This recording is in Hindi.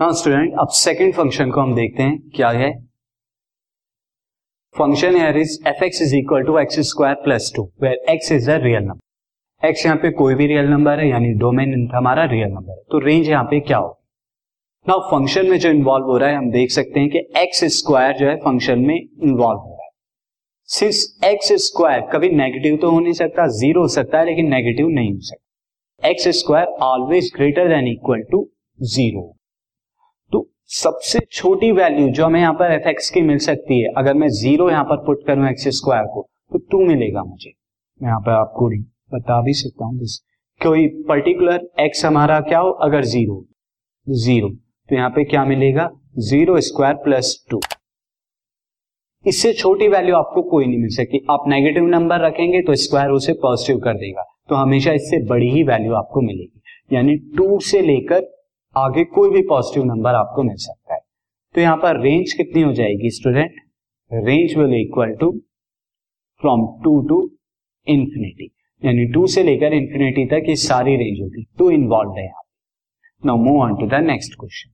हाँ स्टूडेंट अब सेकंड फ़ंक्शन को हम देखते हैं, क्या है? फ़ंक्शन है f x is equal to x square plus two x is a real number x यहाँ पे कोई भी रियल नंबर है, यानी डोमेन हमारा रियल नंबर है। तो रेंज यहाँ पे क्या होगी? ना फ़ंक्शन में जो इन्वॉल्व हो रहा है, हम देख सकते हैं कि एक्स स्क्वायर जो है फ़ंक्शन में इन्वॉल्व हो रहा है। एक्स स्क्वायर कभी नेगेटिव तो हो नहीं सकता ज़ीरो हो सकता है, लेकिन नेगेटिव नहीं हो सकता। X square always greater than equal to zero सबसे छोटी वैल्यू जो हमें यहाँ पर एफ़ एक्स की मिल सकती है, अगर मैं ज़ीरो यहाँ पर पुट करूँ एक्स स्क्वायर को तो टू मिलेगा मुझे। मैं यहाँ पर आपको बता भी सकता हूँ कोई पर्टिकुलर एक्स हमारा क्या हो? अगर ज़ीरो ज़ीरो तो यहाँ पे क्या मिलेगा? ज़ीरो स्क्वायर प्लस टू इससे छोटी वैल्यू आपको कोई नहीं मिल सकती। आप नेगेटिव नंबर रखेंगे तो स्क्वायर उसे पॉजिटिव कर देगा। तो हमेशा इससे बड़ी ही वैल्यू आपको मिलेगी। यानी टू से लेकर आगे कोई भी पॉजिटिव नंबर आपको मिल सकता है। तो यहाँ पर रेंज कितनी हो जाएगी student range will equal to from two to infinity यानी टू से लेकर इंफिनिटी तक ये सारी रेंज होगी। टू इन्वॉल्व है यहाँ। Now move on to the next question